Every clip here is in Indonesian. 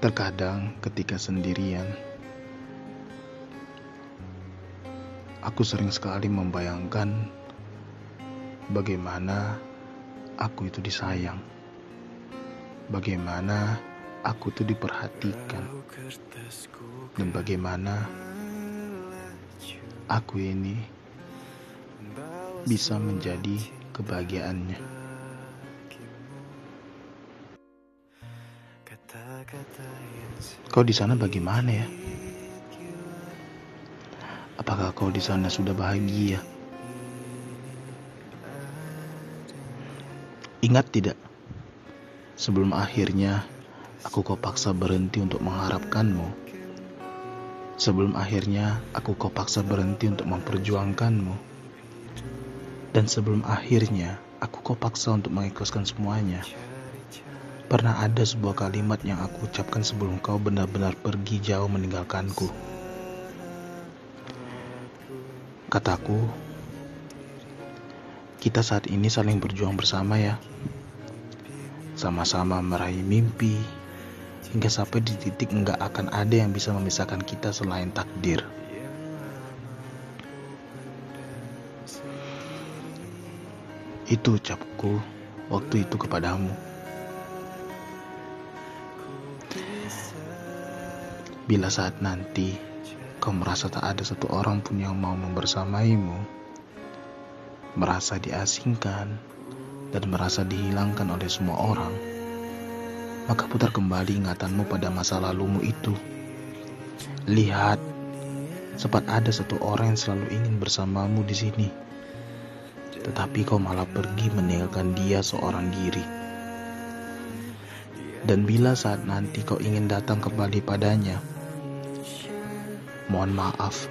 Terkadang ketika sendirian, aku sering sekali membayangkan bagaimana aku itu disayang. Bagaimana aku itu diperhatikan. Dan bagaimana aku ini bisa menjadi kebahagiaannya. Kau di sana bagaimana ya? Apakah kau di sana sudah bahagia? Ingat tidak? Sebelum akhirnya aku kau paksa berhenti untuk mengharapkanmu. Sebelum akhirnya aku kau paksa berhenti untuk memperjuangkanmu. Dan sebelum akhirnya aku kau paksa untuk mengikhlaskan semuanya. Pernah ada sebuah kalimat yang aku ucapkan sebelum kau benar-benar pergi jauh meninggalkanku. Kataku, kita saat ini saling berjuang bersama ya. Sama-sama meraih mimpi, hingga sampai di titik enggak akan ada yang bisa memisahkan kita selain takdir. Itu ucapku waktu itu kepadamu. Bila saat nanti kau merasa tak ada satu orang pun yang mau membersamaimu, merasa diasingkan, dan merasa dihilangkan oleh semua orang, maka putar kembali ingatanmu pada masa lalumu itu. Lihat, sempat ada satu orang yang selalu ingin bersamamu di sini, tetapi kau malah pergi meninggalkan dia seorang diri. Dan bila saat nanti kau ingin datang kembali padanya, Mohon maaf,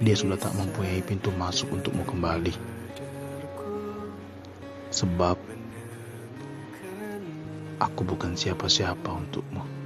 dia sudah tak mempunyai pintu masuk untukmu kembali. Sebab aku bukan siapa-siapa untukmu.